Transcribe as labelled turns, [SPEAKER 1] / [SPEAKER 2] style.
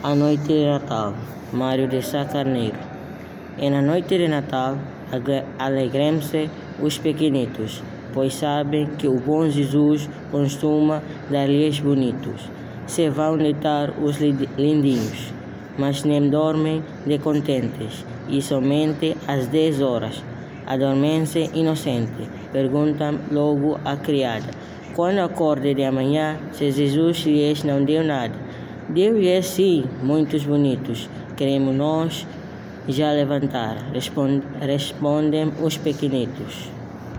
[SPEAKER 1] A noite de Natal, Mário de Sá Carneiro. E na noite de Natal, alegrem-se os pequenitos, pois sabem que o bom Jesus costuma dar-lhes bonitos. Se vão deitar os lindinhos, mas nem dormem de contentes, e somente às dez horas adormece inocente. Pergunta logo a criada. Quando acorde de amanhã, se Jesus lhes não deu nada. Deu-lhes sim, muitos bonitos. Queremos nós já levantar, respondem os pequenitos.